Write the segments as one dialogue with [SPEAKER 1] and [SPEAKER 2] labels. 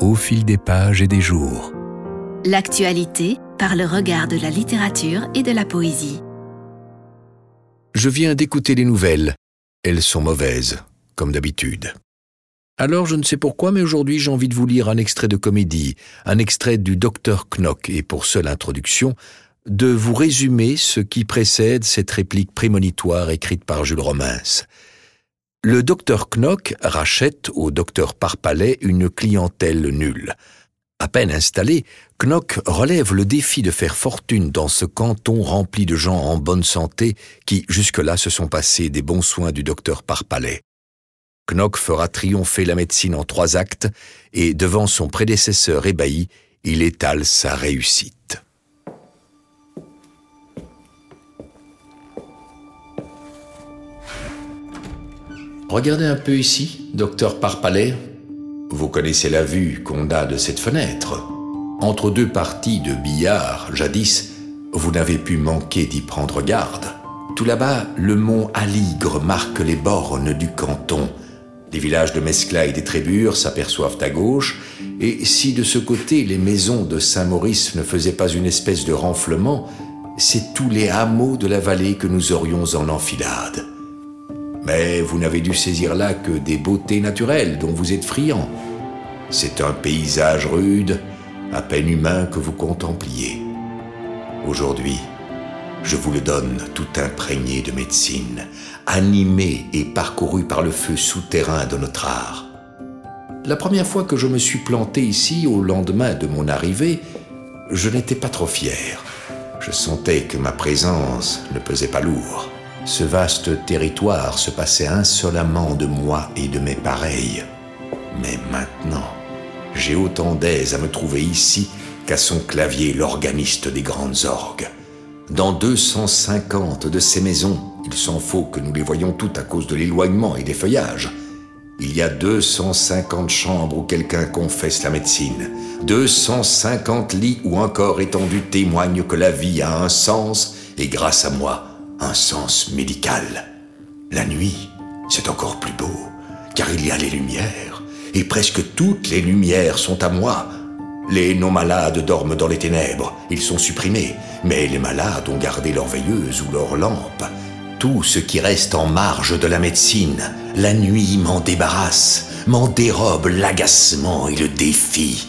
[SPEAKER 1] au fil des pages et des jours.
[SPEAKER 2] L'actualité par le regard de la littérature et de la poésie.
[SPEAKER 1] Je viens d'écouter les nouvelles. Elles sont mauvaises, comme d'habitude. Alors je ne sais pourquoi, mais aujourd'hui j'ai envie de vous lire un extrait de comédie, un extrait du Docteur Knock, et pour seule introduction, de vous résumer ce qui précède cette réplique prémonitoire écrite par Jules Romins. Le docteur Knock rachète au docteur Parpalet une clientèle nulle. À peine installé, Knock relève le défi de faire fortune dans ce canton rempli de gens en bonne santé qui jusque-là se sont passés des bons soins du docteur Parpalet. Knock fera triompher la médecine en trois actes et devant son prédécesseur ébahi, il étale sa réussite. Regardez un peu ici, docteur Parpalet. Vous connaissez la vue qu'on a de cette fenêtre. Entre deux parties de billard, jadis, vous n'avez pu manquer d'y prendre garde. Tout là-bas, le mont Aligre marque les bornes du canton. Les villages de Mescla et des Trébures s'aperçoivent à gauche, et si de ce côté les maisons de Saint-Maurice ne faisaient pas une espèce de renflement, c'est tous les hameaux de la vallée que nous aurions en enfilade. Mais vous n'avez dû saisir là que des beautés naturelles dont vous êtes friand. C'est un paysage rude, à peine humain que vous contempliez. Aujourd'hui, je vous le donne tout imprégné de médecine, animé et parcouru par le feu souterrain de notre art. La première fois que je me suis planté ici, au lendemain de mon arrivée, je n'étais pas trop fier. Je sentais que ma présence ne pesait pas lourd ce vaste territoire se passait insolemment de moi et de mes pareils. Mais maintenant, j'ai autant d'aise à me trouver ici qu'à son clavier l'organiste des grandes orgues. Dans 250 de ces maisons, il s'en faut que nous les voyions toutes à cause de l'éloignement et des feuillages. Il y a 250 chambres où quelqu'un confesse la médecine, 250 lits où un corps étendu témoigne que la vie a un sens et grâce à moi, sens médical. La nuit, c'est encore plus beau, car il y a les lumières, et presque toutes les lumières sont à moi. Les non-malades dorment dans les ténèbres, ils sont supprimés, mais les malades ont gardé leur veilleuse ou leur lampe. Tout ce qui reste en marge de la médecine, la nuit m'en débarrasse, m'en dérobe l'agacement et le défi.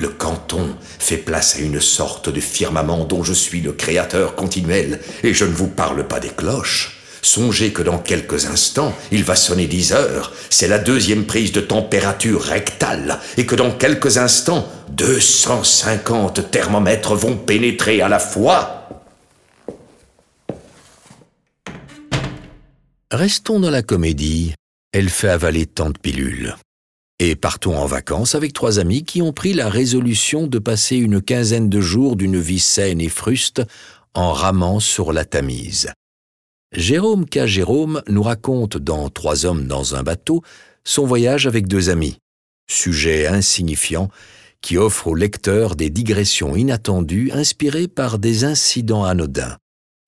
[SPEAKER 1] Le canton fait place à une sorte de firmament dont je suis le créateur continuel, et je ne vous parle pas des cloches. Songez que dans quelques instants, il va sonner dix heures, c'est la deuxième prise de température rectale, et que dans quelques instants, 250 thermomètres vont pénétrer à la fois. Restons dans la comédie. Elle fait avaler tant de pilules et partons en vacances avec trois amis qui ont pris la résolution de passer une quinzaine de jours d'une vie saine et fruste en ramant sur la Tamise. Jérôme K. Jérôme nous raconte dans Trois hommes dans un bateau son voyage avec deux amis, sujet insignifiant qui offre au lecteur des digressions inattendues inspirées par des incidents anodins.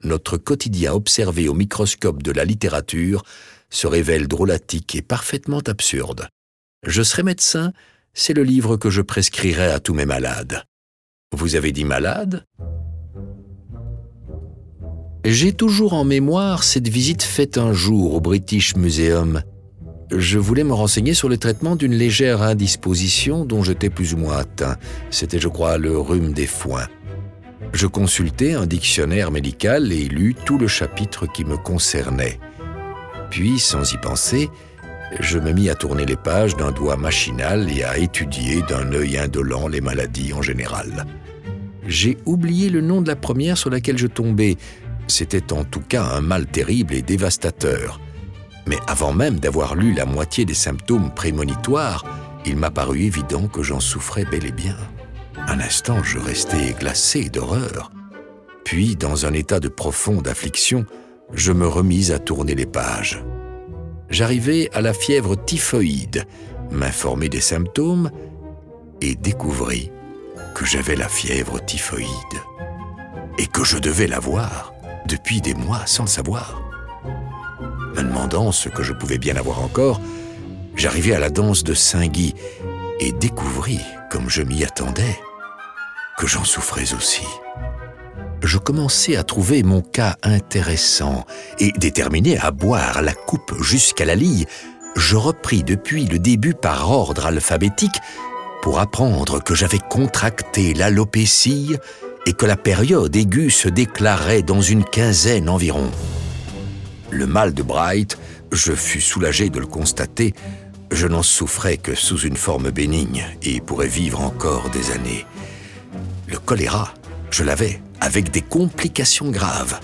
[SPEAKER 1] Notre quotidien observé au microscope de la littérature se révèle drôlatique et parfaitement absurde. Je serai médecin, c'est le livre que je prescrirai à tous mes malades. Vous avez dit malade? J'ai toujours en mémoire cette visite faite un jour au British Museum. Je voulais me renseigner sur le traitement d'une légère indisposition dont j'étais plus ou moins atteint. C'était, je crois, le rhume des foins. Je consultai un dictionnaire médical et lus tout le chapitre qui me concernait. Puis, sans y penser, je me mis à tourner les pages d'un doigt machinal et à étudier d'un œil indolent les maladies en général. J'ai oublié le nom de la première sur laquelle je tombais. C'était en tout cas un mal terrible et dévastateur. Mais avant même d'avoir lu la moitié des symptômes prémonitoires, il m'a paru évident que j'en souffrais bel et bien. Un instant, je restais glacé d'horreur. Puis, dans un état de profonde affliction, je me remis à tourner les pages j'arrivai à la fièvre typhoïde, m'informer des symptômes et découvris que j'avais la fièvre typhoïde et que je devais l'avoir depuis des mois sans le savoir. Me demandant ce que je pouvais bien avoir encore, j'arrivai à la danse de Saint-Guy et découvris, comme je m'y attendais, que j'en souffrais aussi. Je commençais à trouver mon cas intéressant et déterminé à boire la coupe jusqu'à la lie, je repris depuis le début par ordre alphabétique pour apprendre que j'avais contracté l'alopécie et que la période aiguë se déclarait dans une quinzaine environ. Le mal de Bright, je fus soulagé de le constater, je n'en souffrais que sous une forme bénigne et pourrais vivre encore des années. Le choléra, je l'avais, avec des complications graves.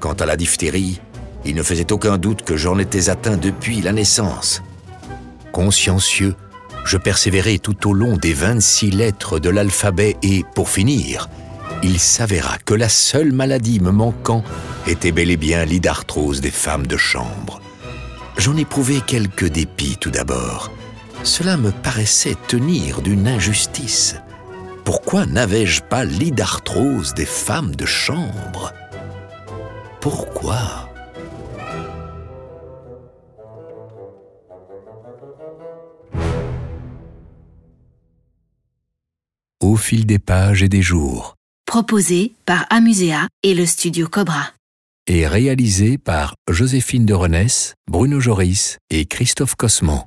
[SPEAKER 1] Quant à la diphtérie, il ne faisait aucun doute que j'en étais atteint depuis la naissance. Consciencieux, je persévérai tout au long des 26 lettres de l'alphabet et, pour finir, il s'avéra que la seule maladie me manquant était bel et bien l'idarthrose des femmes de chambre. J'en éprouvais quelques dépits tout d'abord. Cela me paraissait tenir d'une injustice. Pourquoi n'avais-je pas l'idarthrose des femmes de chambre? Pourquoi?
[SPEAKER 3] Au fil des pages et des jours
[SPEAKER 2] proposé par Amusea et le studio Cobra.
[SPEAKER 3] Et réalisé par Joséphine de Renesse, Bruno Joris et Christophe Cosman.